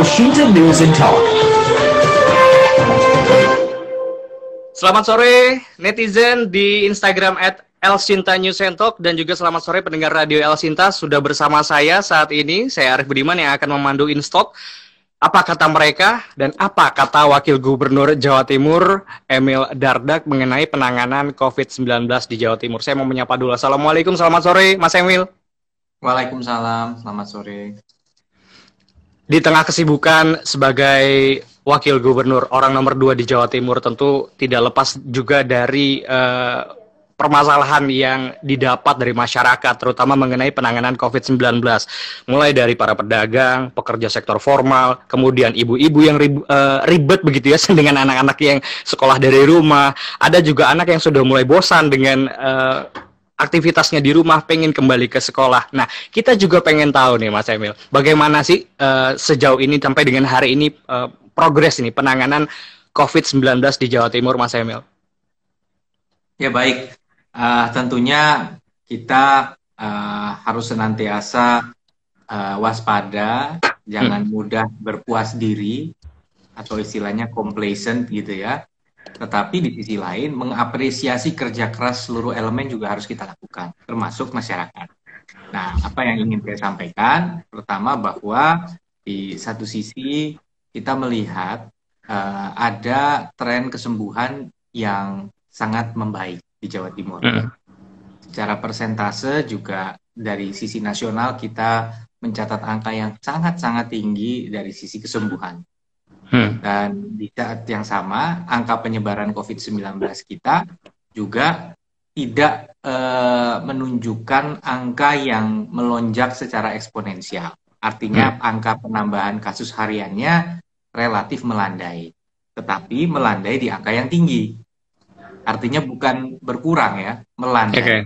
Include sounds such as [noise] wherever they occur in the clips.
Elshinta News and Talk. Selamat sore netizen di Instagram at Elsinta News and Talk dan juga selamat sore pendengar radio Elsinta sudah bersama saya saat ini saya Arif Budiman yang akan memandu Instalk apa kata mereka dan apa kata Wakil Gubernur Jawa Timur Emil Dardak mengenai penanganan COVID-19 di Jawa Timur. Saya mau menyapa dulu. Assalamualaikum, selamat sore Mas Emil. Waalaikumsalam, selamat sore. Di tengah kesibukan sebagai Wakil Gubernur orang nomor dua di Jawa Timur tentu tidak lepas juga dari uh, permasalahan yang didapat dari masyarakat, terutama mengenai penanganan COVID-19. Mulai dari para pedagang, pekerja sektor formal, kemudian ibu-ibu yang rib, uh, ribet begitu ya [laughs] dengan anak-anak yang sekolah dari rumah. Ada juga anak yang sudah mulai bosan dengan uh, aktivitasnya di rumah, pengen kembali ke sekolah. Nah, kita juga pengen tahu nih Mas Emil, bagaimana sih uh, sejauh ini sampai dengan hari ini uh, progres ini penanganan COVID-19 di Jawa Timur, Mas Emil? Ya baik, uh, tentunya kita uh, harus senantiasa uh, waspada, jangan hmm. mudah berpuas diri atau istilahnya complacent gitu ya. Tetapi di sisi lain mengapresiasi kerja keras seluruh elemen juga harus kita lakukan, termasuk masyarakat. Nah, apa yang ingin saya sampaikan? Pertama bahwa di satu sisi kita melihat uh, ada tren kesembuhan yang sangat membaik di Jawa Timur. Mm. Secara persentase juga dari sisi nasional kita mencatat angka yang sangat-sangat tinggi dari sisi kesembuhan. Hmm. Dan di saat yang sama, angka penyebaran COVID-19 kita juga tidak e, menunjukkan angka yang melonjak secara eksponensial. Artinya hmm. angka penambahan kasus hariannya relatif melandai, tetapi melandai di angka yang tinggi. Artinya bukan berkurang ya, melandai. Okay.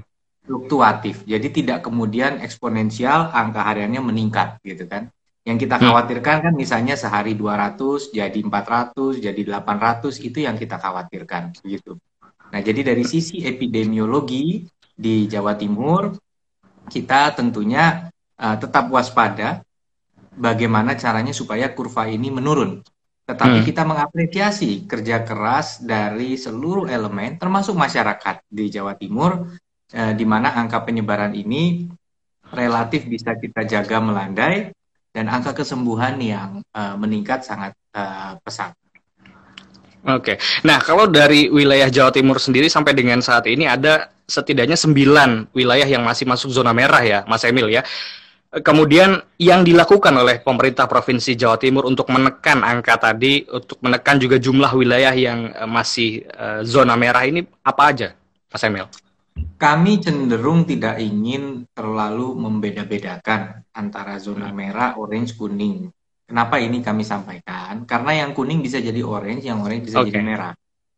Fluktuatif. Jadi tidak kemudian eksponensial angka hariannya meningkat gitu kan. Yang kita hmm. khawatirkan kan misalnya sehari 200 jadi 400 jadi 800 itu yang kita khawatirkan begitu. Nah, jadi dari sisi epidemiologi di Jawa Timur kita tentunya uh, tetap waspada bagaimana caranya supaya kurva ini menurun. Tetapi hmm. kita mengapresiasi kerja keras dari seluruh elemen, termasuk masyarakat di Jawa Timur, eh, di mana angka penyebaran ini relatif bisa kita jaga melandai dan angka kesembuhan yang eh, meningkat sangat eh, pesat. Oke, nah kalau dari wilayah Jawa Timur sendiri sampai dengan saat ini ada setidaknya sembilan wilayah yang masih masuk zona merah ya, Mas Emil ya kemudian yang dilakukan oleh pemerintah Provinsi Jawa Timur untuk menekan angka tadi, untuk menekan juga jumlah wilayah yang eh, masih uh, zona merah ini apa aja, Mas Emil? Kami cenderung tidak ingin terlalu membeda-bedakan antara zona merah, orange, kuning. Kenapa ini kami sampaikan? Karena yang kuning bisa jadi orange, yang orange bisa okay. jadi merah.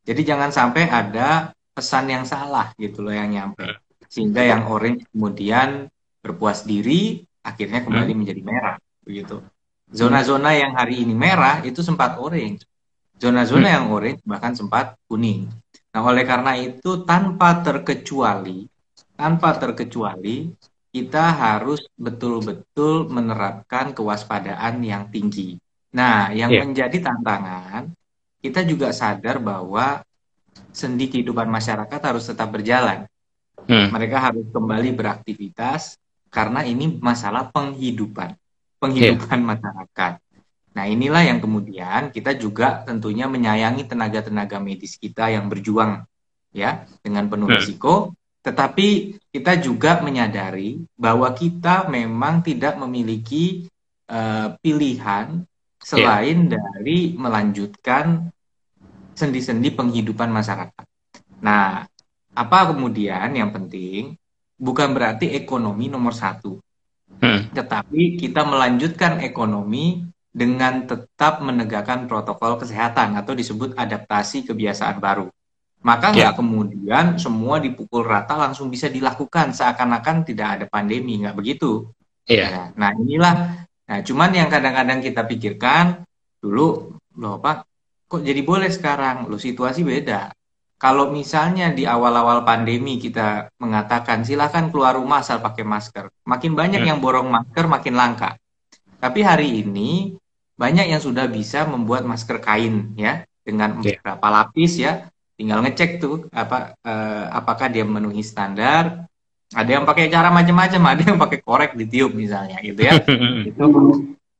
Jadi jangan sampai ada pesan yang salah gitu loh yang nyampe. Hmm. Sehingga yang orange kemudian berpuas diri, akhirnya kembali hmm. menjadi merah begitu. Zona-zona yang hari ini merah itu sempat orange. Zona-zona yang orange bahkan sempat kuning. Nah, oleh karena itu tanpa terkecuali tanpa terkecuali kita harus betul-betul menerapkan kewaspadaan yang tinggi. Nah, yang yeah. menjadi tantangan kita juga sadar bahwa sendi kehidupan masyarakat harus tetap berjalan. Hmm. Mereka harus kembali beraktivitas, karena ini masalah penghidupan, penghidupan yeah. masyarakat. Nah, inilah yang kemudian kita juga tentunya menyayangi tenaga-tenaga medis kita yang berjuang ya dengan penuh hmm. risiko, tetapi kita juga menyadari bahwa kita memang tidak memiliki uh, pilihan selain yeah. dari melanjutkan sendi-sendi penghidupan masyarakat. Nah, apa kemudian yang penting bukan berarti ekonomi nomor satu. Hmm. Tetapi kita melanjutkan ekonomi dengan tetap menegakkan protokol kesehatan atau disebut adaptasi kebiasaan baru. Maka nggak yeah. kemudian semua dipukul rata langsung bisa dilakukan seakan-akan tidak ada pandemi, nggak begitu. Yeah. Ya, nah inilah, nah cuman yang kadang-kadang kita pikirkan dulu, loh Pak, kok jadi boleh sekarang? Loh situasi beda kalau misalnya di awal-awal pandemi kita mengatakan silahkan keluar rumah asal pakai masker, makin banyak hmm. yang borong masker makin langka. Tapi hari ini banyak yang sudah bisa membuat masker kain ya dengan yeah. beberapa lapis ya. Tinggal ngecek tuh apa uh, apakah dia memenuhi standar. Ada yang pakai cara macam-macam, ada yang pakai korek ditiup misalnya gitu ya. [laughs] itu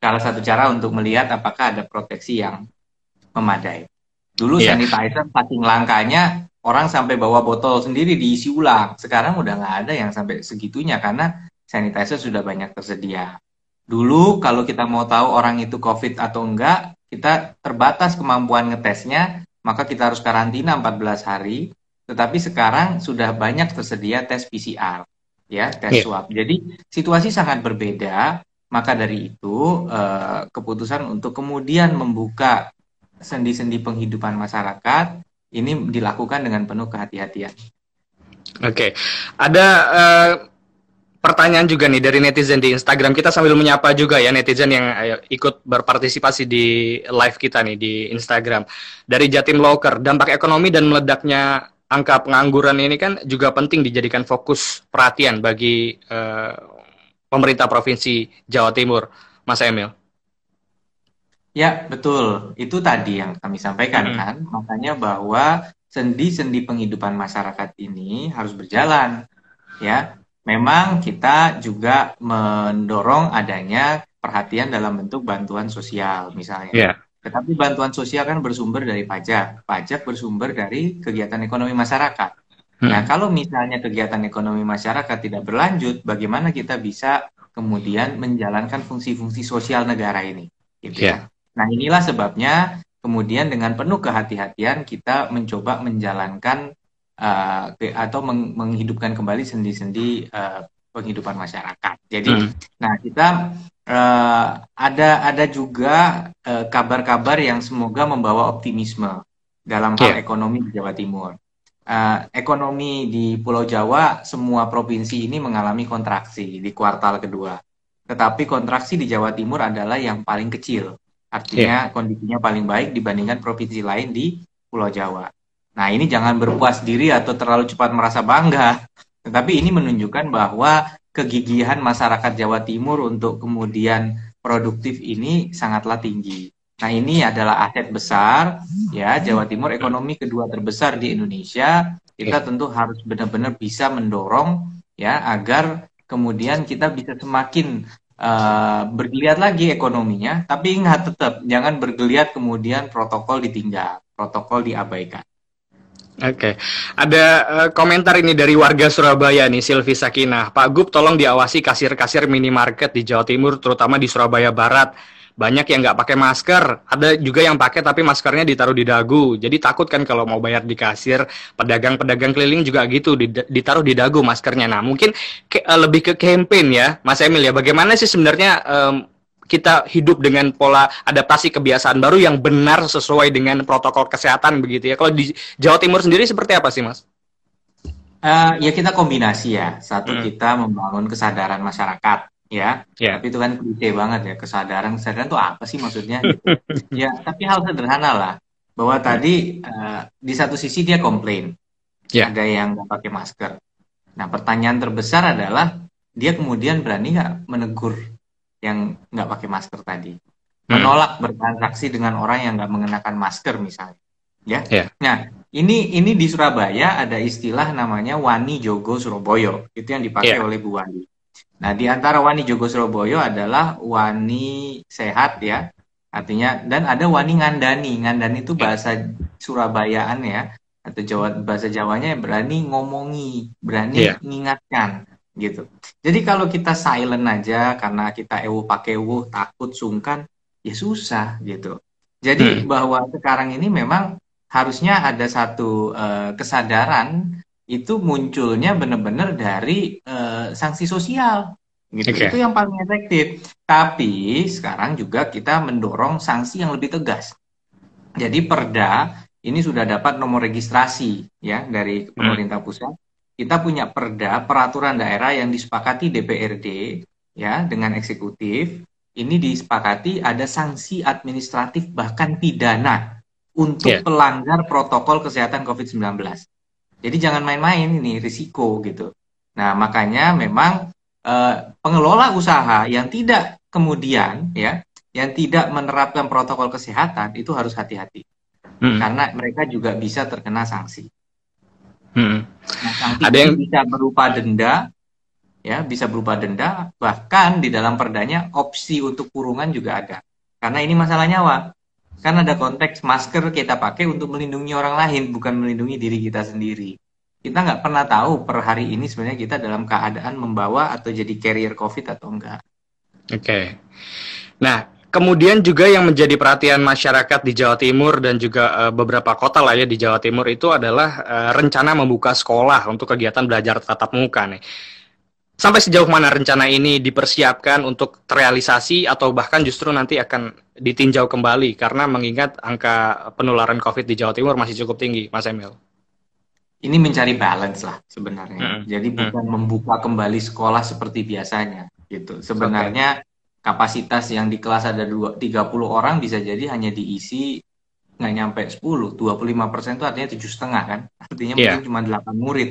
salah satu cara untuk melihat apakah ada proteksi yang memadai. Dulu yeah. sanitizer saking langkanya orang sampai bawa botol sendiri diisi ulang. Sekarang udah nggak ada yang sampai segitunya karena sanitizer sudah banyak tersedia. Dulu kalau kita mau tahu orang itu COVID atau enggak, kita terbatas kemampuan ngetesnya, maka kita harus karantina 14 hari. Tetapi sekarang sudah banyak tersedia tes PCR, ya, tes yeah. swab. Jadi situasi sangat berbeda. Maka dari itu eh, keputusan untuk kemudian membuka sendi-sendi penghidupan masyarakat ini dilakukan dengan penuh kehati-hatian. Oke, okay. ada uh, pertanyaan juga nih dari netizen di Instagram. Kita sambil menyapa juga ya netizen yang ayo, ikut berpartisipasi di live kita nih di Instagram. Dari Jatim Loker dampak ekonomi dan meledaknya angka pengangguran ini kan juga penting dijadikan fokus perhatian bagi uh, pemerintah provinsi Jawa Timur. Mas Emil. Ya betul. Itu tadi yang kami sampaikan hmm. kan. Makanya bahwa sendi-sendi penghidupan masyarakat ini harus berjalan ya memang kita juga mendorong adanya perhatian dalam bentuk bantuan sosial misalnya. Yeah. Tetapi bantuan sosial kan bersumber dari pajak. Pajak bersumber dari kegiatan ekonomi masyarakat. Hmm. Nah, kalau misalnya kegiatan ekonomi masyarakat tidak berlanjut, bagaimana kita bisa kemudian menjalankan fungsi-fungsi sosial negara ini? Gitu yeah. ya. Nah, inilah sebabnya kemudian dengan penuh kehati-hatian kita mencoba menjalankan uh, atau meng menghidupkan kembali sendi-sendi uh, penghidupan masyarakat. Jadi, hmm. nah kita uh, ada ada juga kabar-kabar uh, yang semoga membawa optimisme dalam hal yeah. ekonomi di Jawa Timur. Uh, ekonomi di Pulau Jawa semua provinsi ini mengalami kontraksi di kuartal kedua. Tetapi kontraksi di Jawa Timur adalah yang paling kecil. Artinya yeah. kondisinya paling baik dibandingkan provinsi lain di Pulau Jawa. Nah, ini jangan berpuas diri atau terlalu cepat merasa bangga. Tetapi ini menunjukkan bahwa kegigihan masyarakat Jawa Timur untuk kemudian produktif ini sangatlah tinggi. Nah, ini adalah aset besar ya Jawa Timur ekonomi kedua terbesar di Indonesia. Kita tentu harus benar-benar bisa mendorong ya agar kemudian kita bisa semakin uh, bergeliat lagi ekonominya, tapi ingat tetap jangan bergeliat kemudian protokol ditinggal, protokol diabaikan. Oke, okay. ada uh, komentar ini dari warga Surabaya nih, Silvi Sakinah. Pak Gub, tolong diawasi kasir-kasir minimarket di Jawa Timur, terutama di Surabaya Barat. Banyak yang nggak pakai masker, ada juga yang pakai tapi maskernya ditaruh di dagu. Jadi takut kan kalau mau bayar di kasir, pedagang-pedagang keliling juga gitu, ditaruh di dagu maskernya. Nah, mungkin ke, uh, lebih ke campaign ya, Mas Emil ya. Bagaimana sih sebenarnya um, kita hidup dengan pola adaptasi kebiasaan baru yang benar sesuai dengan protokol kesehatan begitu ya. Kalau di Jawa Timur sendiri seperti apa sih, Mas? Uh, ya kita kombinasi ya. Satu hmm. kita membangun kesadaran masyarakat ya. Yeah. Tapi itu kan klise banget ya kesadaran kesadaran itu apa sih maksudnya? Gitu. [laughs] ya tapi hal sederhana lah bahwa tadi uh, di satu sisi dia komplain yeah. ada yang nggak pakai masker. Nah pertanyaan terbesar adalah dia kemudian berani nggak menegur yang nggak pakai masker tadi. Hmm. menolak bertransaksi dengan orang yang nggak mengenakan masker misalnya. Ya. Yeah. nah ini ini di Surabaya ada istilah namanya wani jogo Surabaya. Itu yang dipakai yeah. oleh Bu Wani. Nah di antara wani jogo Surabaya adalah wani sehat ya. Artinya dan ada wani ngandani. Ngandani itu bahasa Surabayaan ya. Atau Jawa bahasa Jawanya berani ngomongi berani yeah. mengingatkan gitu. Jadi kalau kita silent aja karena kita ewu pakai ewu takut sungkan ya susah gitu. Jadi hmm. bahwa sekarang ini memang harusnya ada satu uh, kesadaran itu munculnya benar-benar dari uh, sanksi sosial gitu. Okay. Itu yang paling efektif. Tapi sekarang juga kita mendorong sanksi yang lebih tegas. Jadi Perda ini sudah dapat nomor registrasi ya dari pemerintah pusat kita punya perda peraturan daerah yang disepakati DPRD ya dengan eksekutif ini disepakati ada sanksi administratif bahkan pidana untuk yeah. pelanggar protokol kesehatan COVID-19. Jadi jangan main-main ini risiko gitu. Nah, makanya memang eh, pengelola usaha yang tidak kemudian ya yang tidak menerapkan protokol kesehatan itu harus hati-hati. Hmm. Karena mereka juga bisa terkena sanksi. Hmm. Nah, sanksi Ada yang bisa berupa denda, ya bisa berupa denda, bahkan di dalam perdanya opsi untuk kurungan juga ada. Karena ini masalah nyawa. Kan ada konteks masker kita pakai untuk melindungi orang lain, bukan melindungi diri kita sendiri. Kita nggak pernah tahu per hari ini sebenarnya kita dalam keadaan membawa atau jadi carrier COVID atau enggak. Oke. Okay. Nah, kemudian juga yang menjadi perhatian masyarakat di Jawa Timur dan juga uh, beberapa kota lah ya di Jawa Timur itu adalah uh, rencana membuka sekolah untuk kegiatan belajar tatap muka nih. Sampai sejauh mana rencana ini dipersiapkan untuk terrealisasi atau bahkan justru nanti akan ditinjau kembali karena mengingat angka penularan COVID di Jawa Timur masih cukup tinggi, Mas Emil? Ini mencari balance lah sebenarnya. Hmm. Jadi bukan hmm. membuka kembali sekolah seperti biasanya gitu. Sebenarnya okay. Kapasitas yang di kelas ada 2, 30 orang bisa jadi hanya diisi nggak nyampe 10, 25 persen itu artinya tujuh setengah kan, artinya yeah. mungkin cuma 8 murid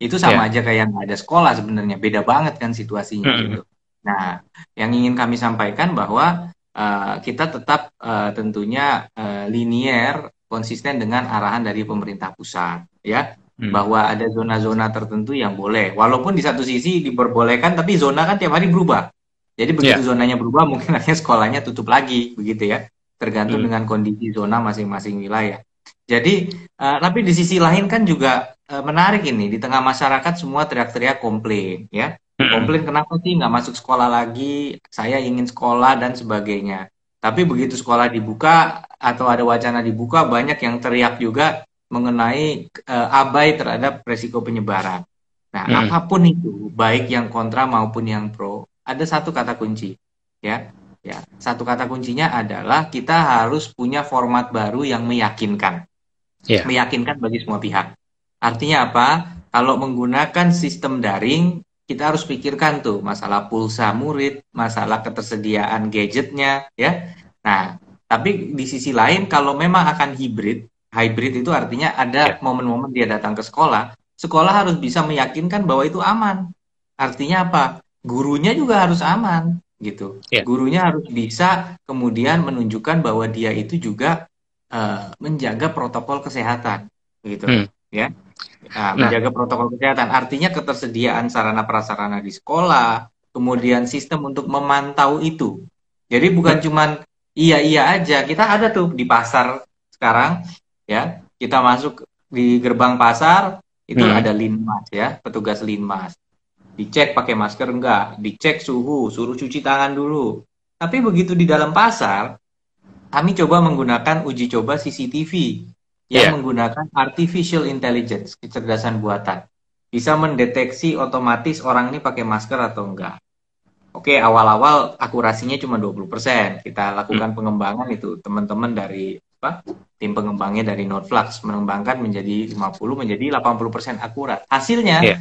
itu sama yeah. aja kayak nggak ada sekolah sebenarnya beda banget kan situasinya mm -hmm. gitu nah yang ingin kami sampaikan bahwa uh, kita tetap uh, tentunya uh, linier konsisten dengan arahan dari pemerintah pusat ya hmm. bahwa ada zona-zona tertentu yang boleh walaupun di satu sisi diperbolehkan tapi zona kan tiap hari berubah jadi begitu yeah. zonanya berubah mungkin [laughs] akhirnya sekolahnya tutup lagi begitu ya. Tergantung hmm. dengan kondisi zona masing-masing wilayah. Jadi uh, tapi di sisi lain kan juga uh, menarik ini. Di tengah masyarakat semua teriak-teriak komplain ya. Komplain kenapa sih nggak masuk sekolah lagi? Saya ingin sekolah dan sebagainya. Tapi begitu sekolah dibuka atau ada wacana dibuka banyak yang teriak juga mengenai uh, abai terhadap resiko penyebaran. Nah hmm. apa pun itu baik yang kontra maupun yang pro ada satu kata kunci ya ya satu kata kuncinya adalah kita harus punya format baru yang meyakinkan yeah. meyakinkan bagi semua pihak Artinya apa? Kalau menggunakan sistem daring, kita harus pikirkan tuh masalah pulsa murid, masalah ketersediaan gadgetnya, ya. Nah, tapi di sisi lain kalau memang akan hybrid, hybrid itu artinya ada ya. momen-momen dia datang ke sekolah, sekolah harus bisa meyakinkan bahwa itu aman. Artinya apa? Gurunya juga harus aman, gitu. Yeah. Gurunya harus bisa kemudian menunjukkan bahwa dia itu juga uh, menjaga protokol kesehatan, gitu. Hmm. Ya. Nah, nah, menjaga protokol kesehatan artinya ketersediaan sarana prasarana di sekolah, kemudian sistem untuk memantau itu. Jadi bukan cuma iya iya aja, kita ada tuh di pasar sekarang ya, kita masuk di gerbang pasar itu hmm. ada linmas ya, petugas linmas. Dicek pakai masker enggak, dicek suhu, suruh cuci tangan dulu. Tapi begitu di dalam pasar, kami coba menggunakan uji coba CCTV yang yeah. menggunakan artificial intelligence, kecerdasan buatan. Bisa mendeteksi otomatis orang ini pakai masker atau enggak. Oke, awal-awal akurasinya cuma 20%. Kita lakukan hmm. pengembangan itu teman-teman dari apa? Tim pengembangnya dari Nordflux mengembangkan menjadi 50 menjadi 80% akurat. Hasilnya yeah.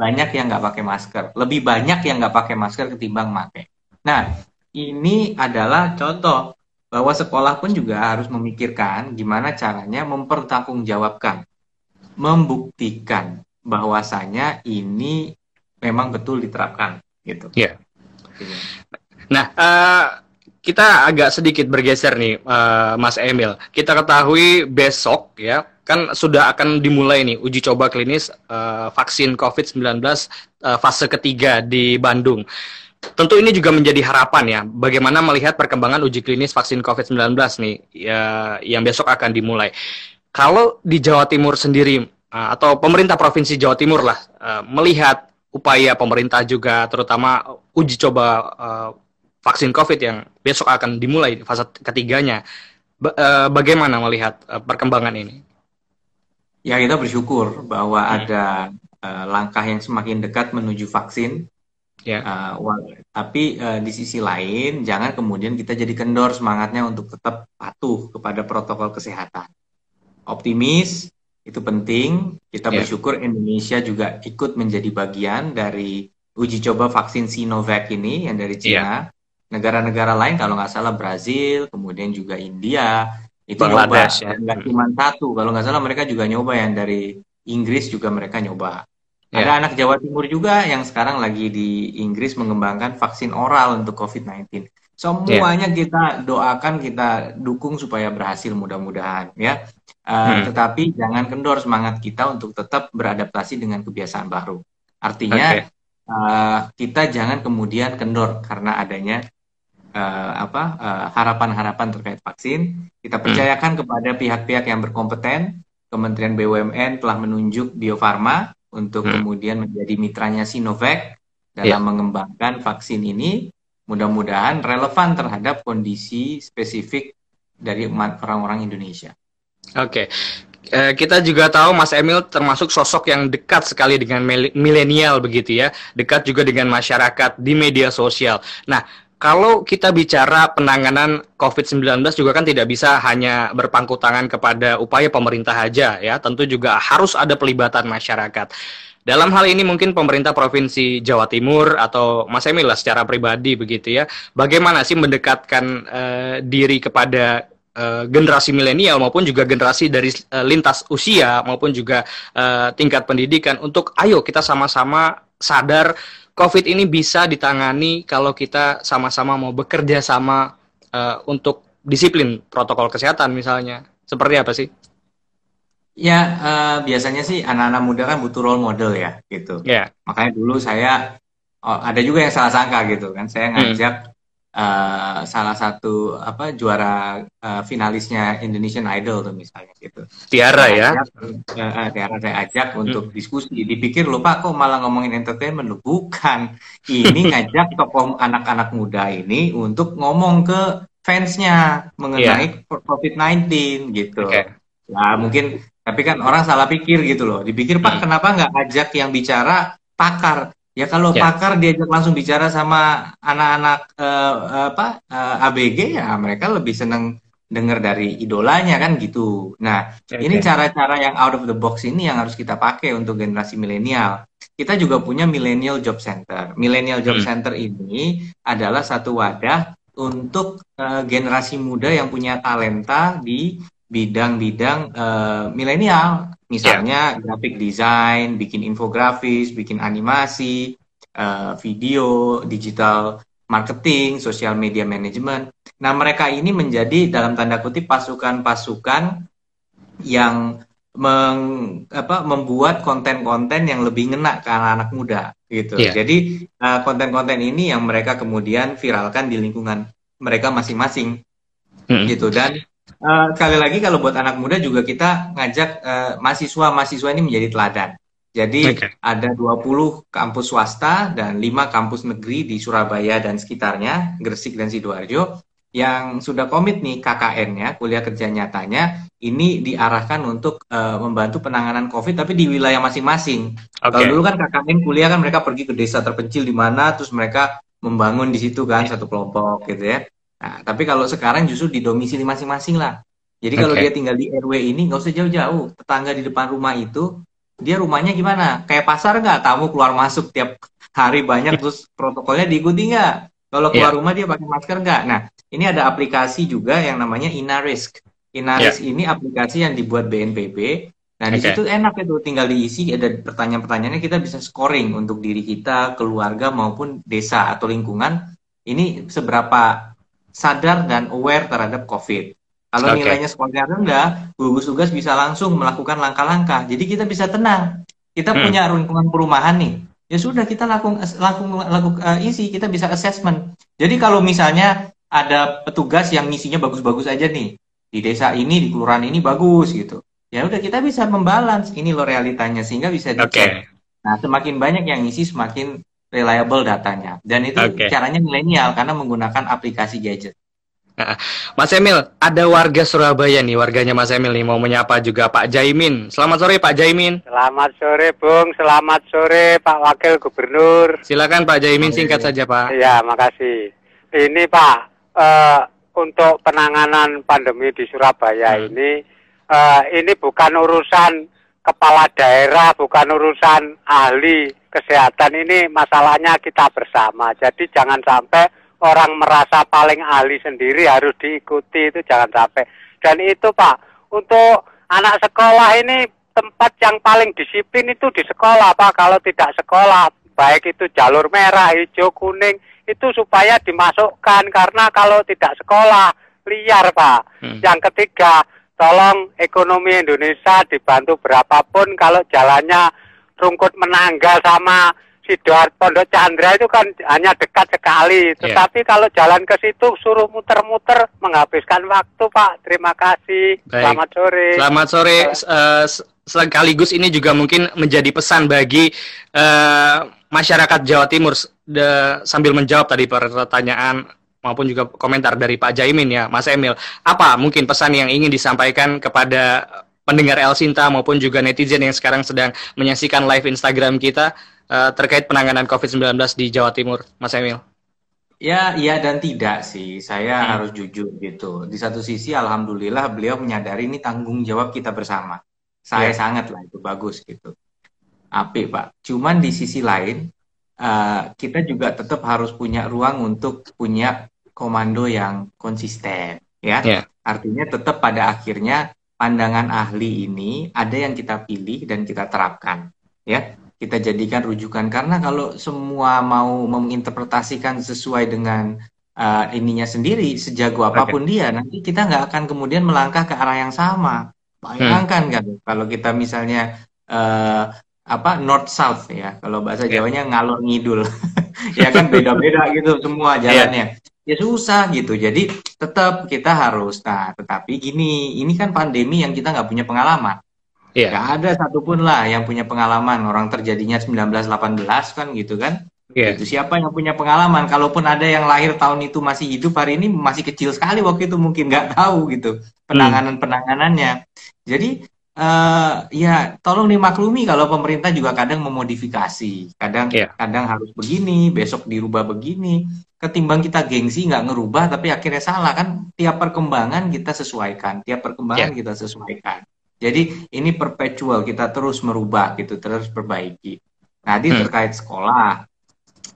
Banyak yang nggak pakai masker, lebih banyak yang nggak pakai masker ketimbang pakai. Nah, ini adalah contoh bahwa sekolah pun juga harus memikirkan gimana caranya mempertanggungjawabkan, membuktikan bahwasanya ini memang betul diterapkan gitu. Iya. Yeah. Nah, uh, kita agak sedikit bergeser nih, uh, Mas Emil. Kita ketahui besok ya, kan sudah akan dimulai nih uji coba klinis uh, vaksin COVID-19 uh, fase ketiga di Bandung. Tentu ini juga menjadi harapan ya, bagaimana melihat perkembangan uji klinis vaksin COVID-19 nih, ya, yang besok akan dimulai. Kalau di Jawa Timur sendiri, uh, atau pemerintah Provinsi Jawa Timur lah, uh, melihat upaya pemerintah juga, terutama uji coba uh, vaksin COVID yang besok akan dimulai fase ketiganya, ba bagaimana melihat perkembangan ini? Ya kita bersyukur bahwa hmm. ada uh, langkah yang semakin dekat menuju vaksin Ya. Uh, tapi uh, di sisi lain jangan kemudian kita jadi kendor semangatnya untuk tetap patuh kepada protokol kesehatan. Optimis itu penting. Kita ya. bersyukur Indonesia juga ikut menjadi bagian dari uji coba vaksin Sinovac ini yang dari Cina. Ya. Negara-negara lain kalau nggak salah Brazil, kemudian juga India itu nyoba ya. nggak cuma satu. Kalau nggak salah mereka juga nyoba yang dari Inggris juga mereka nyoba. Yeah. Ada anak Jawa Timur juga yang sekarang lagi di Inggris mengembangkan vaksin oral untuk COVID-19. Semuanya yeah. kita doakan, kita dukung supaya berhasil mudah-mudahan ya. Uh, hmm. Tetapi jangan kendor semangat kita untuk tetap beradaptasi dengan kebiasaan baru. Artinya okay. uh, kita jangan kemudian kendor karena adanya uh, apa harapan-harapan uh, terkait vaksin. Kita hmm. percayakan hmm. kepada pihak-pihak yang berkompeten. Kementerian BUMN telah menunjuk Bio Farma untuk hmm. kemudian menjadi mitranya Sinovac dalam yeah. mengembangkan vaksin ini mudah-mudahan relevan terhadap kondisi spesifik dari orang-orang Indonesia. Oke. Okay. Eh, kita juga tahu Mas Emil termasuk sosok yang dekat sekali dengan milenial begitu ya, dekat juga dengan masyarakat di media sosial. Nah, kalau kita bicara penanganan COVID-19 juga kan tidak bisa hanya berpangku tangan kepada upaya pemerintah saja ya, tentu juga harus ada pelibatan masyarakat. Dalam hal ini mungkin pemerintah Provinsi Jawa Timur atau Mas Emil lah secara pribadi begitu ya, bagaimana sih mendekatkan uh, diri kepada uh, generasi milenial maupun juga generasi dari uh, lintas usia maupun juga tingkat pendidikan? Untuk ayo kita sama-sama sadar COVID ini bisa ditangani kalau kita sama-sama mau bekerja sama uh, untuk disiplin protokol kesehatan misalnya. Seperti apa sih? Ya, uh, biasanya sih anak-anak muda kan butuh role model ya, gitu. Yeah. Makanya dulu saya, oh, ada juga yang salah sangka gitu kan, saya hmm. ngajak hmm. Uh, salah satu apa juara uh, finalisnya Indonesian Idol tuh misalnya gitu. Tiara ya? uh, Tiara saya ajak hmm. untuk diskusi. Dipikir lupa kok malah ngomongin entertainment, lu bukan. Ini ngajak [laughs] tokoh anak-anak muda ini untuk ngomong ke fansnya mengenai yeah. COVID-19 gitu. Okay. Nah, mungkin tapi kan orang salah pikir gitu loh. Dipikir Pak, hmm. kenapa nggak ajak yang bicara pakar? Ya kalau ya. pakar diajak langsung bicara sama anak-anak uh, apa uh, eh, ABG ya mereka lebih seneng dengar dari idolanya kan gitu. Nah, okay. ini cara-cara yang out of the box ini yang harus kita pakai untuk generasi milenial. Kita juga punya Millennial Job Center. Millennial Job hmm. Center ini adalah satu wadah untuk uh, generasi muda yang punya talenta di bidang-bidang uh, milenial, misalnya yeah. graphic design, bikin infografis, bikin animasi, uh, video, digital marketing, social media management. Nah, mereka ini menjadi dalam tanda kutip pasukan-pasukan yang meng, apa, membuat konten-konten yang lebih ngena ke anak-anak muda gitu. Yeah. Jadi uh, konten-konten ini yang mereka kemudian viralkan di lingkungan mereka masing-masing hmm. gitu dan uh, sekali lagi kalau buat anak muda juga kita ngajak uh, mahasiswa-mahasiswa ini menjadi teladan. Jadi okay. ada 20 kampus swasta dan 5 kampus negeri di Surabaya dan sekitarnya, Gresik dan Sidoarjo yang sudah komit nih KKN-nya, kuliah kerja nyatanya, ini diarahkan untuk uh, membantu penanganan COVID tapi di wilayah masing-masing. Okay. Kalau dulu kan KKN kuliah kan mereka pergi ke desa terpencil di mana, terus mereka membangun di situ kan satu kelompok gitu ya. Nah, tapi kalau sekarang justru di domisili masing-masing lah. Jadi okay. kalau dia tinggal di RW ini nggak usah jauh-jauh, tetangga di depan rumah itu dia rumahnya gimana? Kayak pasar nggak? Tamu keluar masuk tiap hari banyak terus protokolnya diikuti nggak? Kalau keluar yeah. rumah dia pakai masker nggak? Nah, ini ada aplikasi juga yang namanya Inarisk. Inarisk yeah. ini aplikasi yang dibuat BNPB. Nah, okay. di situ enak itu tinggal diisi ada pertanyaan-pertanyaannya kita bisa scoring untuk diri kita, keluarga maupun desa atau lingkungan. Ini seberapa sadar dan aware terhadap COVID. Kalau okay. nilainya sekolahnya rendah, gugus tugas bisa langsung melakukan langkah-langkah. Jadi kita bisa tenang. Kita hmm. punya lingkungan perumahan nih. Ya sudah kita lakukan lakukan laku, uh, isi, kita bisa assessment. Jadi kalau misalnya ada petugas yang ngisinya bagus-bagus aja nih di desa ini, di kelurahan ini bagus gitu. Ya udah kita bisa membalance ini lo realitanya sehingga bisa dicek. Okay. Nah, semakin banyak yang ngisi semakin reliable datanya. Dan itu okay. caranya milenial karena menggunakan aplikasi gadget. Mas Emil, ada warga Surabaya nih, warganya Mas Emil nih mau menyapa juga Pak Jaimin. Selamat sore Pak Jaimin. Selamat sore Bung, selamat sore Pak Wakil Gubernur. Silakan Pak Jaimin singkat saja Pak. Iya, makasih. Ini Pak, uh, untuk penanganan pandemi di Surabaya hmm. ini, uh, ini bukan urusan kepala daerah, bukan urusan ahli kesehatan ini masalahnya kita bersama. Jadi jangan sampai orang merasa paling ahli sendiri harus diikuti itu jangan sampai. Dan itu Pak, untuk anak sekolah ini tempat yang paling disiplin itu di sekolah Pak. Kalau tidak sekolah baik itu jalur merah, hijau, kuning itu supaya dimasukkan karena kalau tidak sekolah liar Pak. Hmm. Yang ketiga, tolong ekonomi Indonesia dibantu berapapun kalau jalannya rungkut menangga sama Sidoarjo Pondok Chandra itu kan hanya dekat sekali. Iya. Tetapi yeah. kalau jalan ke situ suruh muter-muter menghabiskan waktu, Pak. Terima kasih. Baik. Selamat sore. Selamat sore. Uh, sekaligus ini juga mungkin menjadi pesan bagi uh, masyarakat Jawa Timur de, sambil menjawab tadi pertanyaan maupun juga komentar dari Pak Jaimin ya, Mas Emil. Apa mungkin pesan yang ingin disampaikan kepada pendengar El Sinta maupun juga netizen yang sekarang sedang menyaksikan live Instagram kita uh, terkait penanganan COVID-19 di Jawa Timur, Mas Emil? Ya, iya dan tidak sih. Saya hmm. harus jujur gitu. Di satu sisi, alhamdulillah beliau menyadari ini tanggung jawab kita bersama. Saya yeah. sangat lah itu bagus gitu. Api pak. Cuman di sisi lain, uh, kita juga tetap harus punya ruang untuk punya komando yang konsisten, ya. Yeah. Artinya tetap pada akhirnya pandangan ahli ini ada yang kita pilih dan kita terapkan, ya kita jadikan rujukan karena kalau semua mau menginterpretasikan sesuai dengan uh, ininya sendiri sejago apa pun okay. dia nanti kita nggak akan kemudian melangkah ke arah yang sama bayangkan hmm. kan kalau kita misalnya uh, apa north south ya kalau bahasa yeah. Jawanya ngalor ngidul [laughs] ya kan beda-beda gitu semua iya. jalannya yeah. ya susah gitu jadi tetap kita harus nah tetapi gini ini kan pandemi yang kita nggak punya pengalaman Yeah. Gak ada satupun lah yang punya pengalaman orang terjadinya 1918 kan gitu kan. Yeah. Itu siapa yang punya pengalaman? Kalaupun ada yang lahir tahun itu masih hidup hari ini masih kecil sekali waktu itu mungkin nggak tahu gitu penanganan penanganannya. Jadi uh, ya tolong dimaklumi kalau pemerintah juga kadang memodifikasi, kadang yeah. kadang harus begini, besok dirubah begini. Ketimbang kita gengsi nggak ngerubah tapi akhirnya salah kan. Tiap perkembangan kita sesuaikan, tiap perkembangan yeah. kita sesuaikan. Jadi ini perpetual kita terus merubah gitu, terus perbaiki. Nah, hmm. terkait sekolah,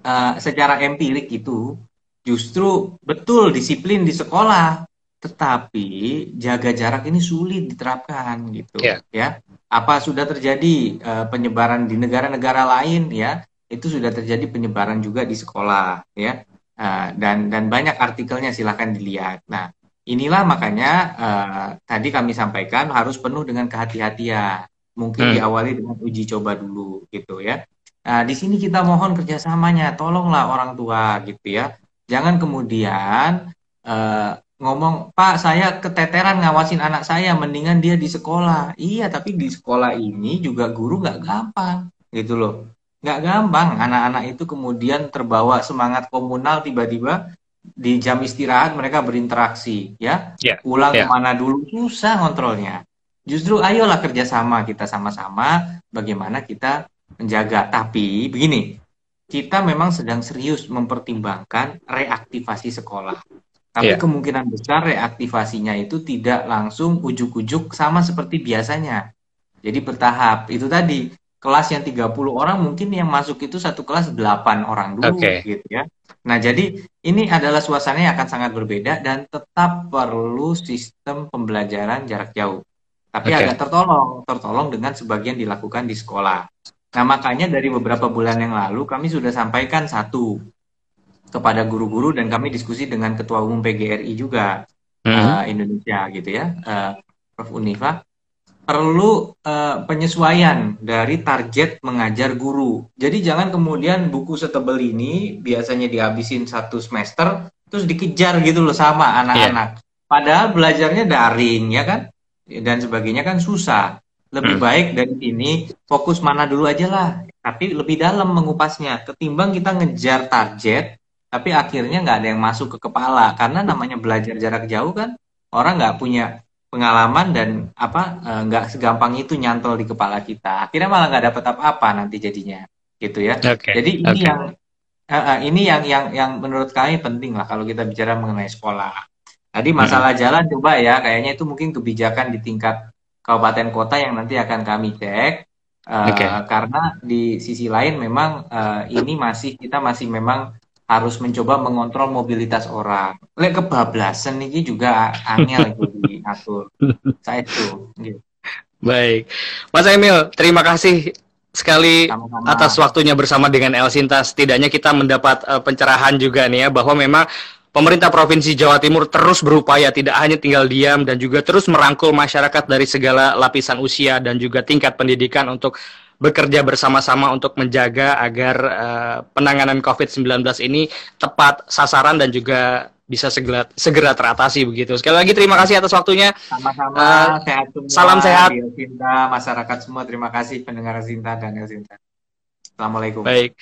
uh, secara empirik itu justru betul disiplin di sekolah, tetapi jaga jarak ini sulit diterapkan gitu, yeah. ya. Apa sudah terjadi uh, penyebaran di negara-negara lain ya? Itu sudah terjadi penyebaran juga di sekolah, ya. Uh, dan dan banyak artikelnya silahkan dilihat. Nah, inilah makanya uh, tadi kami sampaikan harus penuh dengan kehati-hatian. Mungkin hmm. diawali dengan uji coba dulu gitu ya. Nah, di sini kita mohon kerjasamanya, tolonglah orang tua gitu ya. Jangan kemudian uh, ngomong, Pak saya keteteran ngawasin anak saya, mendingan dia di sekolah. Iya, tapi di sekolah ini juga guru nggak gampang gitu loh. Nggak gampang anak-anak itu kemudian terbawa semangat komunal tiba-tiba di jam istirahat mereka berinteraksi ya yeah. pulang yeah. ke mana dulu susah kontrolnya justru ayolah kerjasama kita sama-sama bagaimana kita menjaga tapi begini kita memang sedang serius mempertimbangkan reaktivasi sekolah tapi yeah. kemungkinan besar reaktivasinya itu tidak langsung ujuk-ujuk sama seperti biasanya jadi bertahap itu tadi kelas yang 30 orang mungkin yang masuk itu satu kelas 8 orang dulu okay. gitu ya Nah, jadi ini adalah suasana yang akan sangat berbeda dan tetap perlu sistem pembelajaran jarak jauh. Tapi okay. agak tertolong, tertolong dengan sebagian dilakukan di sekolah. Nah, makanya dari beberapa bulan yang lalu kami sudah sampaikan satu kepada guru-guru dan kami diskusi dengan Ketua Umum PGRI juga mm -hmm. uh, Indonesia gitu ya, uh, Prof Unifa perlu uh, penyesuaian dari target mengajar guru. Jadi jangan kemudian buku setebel ini biasanya dihabisin satu semester terus dikejar gitu loh sama anak-anak. Yeah. Padahal belajarnya daring ya kan dan sebagainya kan susah. Lebih hmm. baik dari ini fokus mana dulu aja lah. Tapi lebih dalam mengupasnya. Ketimbang kita ngejar target tapi akhirnya nggak ada yang masuk ke kepala karena namanya belajar jarak jauh kan orang nggak punya pengalaman dan apa eh, nggak e, segampang itu nyantol di kepala kita akhirnya malah nggak dapat apa-apa nanti jadinya gitu ya okay. jadi ini okay. yang uh, ini yang yang yang menurut kami penting lah kalau kita bicara mengenai sekolah tadi masalah hmm. jalan coba ya kayaknya itu mungkin kebijakan di tingkat kabupaten kota yang nanti akan kami cek uh, okay. karena di sisi lain memang uh, ini masih kita masih memang harus mencoba mengontrol mobilitas orang. Lek kebablasan ini juga angel [laughs] itu diatur. Saya itu. Gitu. Baik, Mas Emil, terima kasih sekali Sama-sama. atas waktunya bersama dengan El Sinta. Setidaknya kita mendapat uh, pencerahan juga nih ya bahwa memang pemerintah Provinsi Jawa Timur terus berupaya tidak hanya tinggal diam dan juga terus merangkul masyarakat dari segala lapisan usia dan juga tingkat pendidikan untuk bekerja bersama-sama untuk menjaga agar uh, penanganan COVID-19 ini tepat sasaran dan juga bisa segera segera teratasi begitu. Sekali lagi terima kasih atas waktunya. Sama-sama uh, sehat semua. Salam sehat. Cinta masyarakat semua terima kasih pendengar Sinta dan El Sinta. Assalamualaikum. Baik.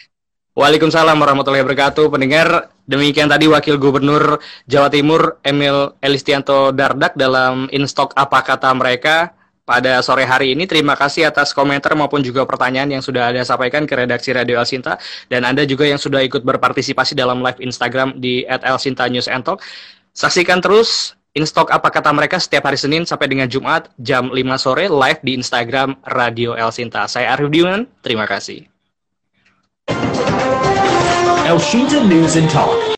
Waalaikumsalam warahmatullahi wabarakatuh. Pendengar, demikian tadi Wakil Gubernur Jawa Timur Emil Elistianto Dardak dalam instok apa kata mereka pada sore hari ini. Terima kasih atas komentar maupun juga pertanyaan yang sudah Anda sampaikan ke redaksi Radio Elsinta dan Anda juga yang sudah ikut berpartisipasi dalam live Instagram di @elsinta News and Talk. Saksikan terus Instok apa kata mereka setiap hari Senin sampai dengan Jumat jam 5 sore live di Instagram Radio Elsinta. Saya Arif Diunan, terima kasih. Elshinta News and Talk.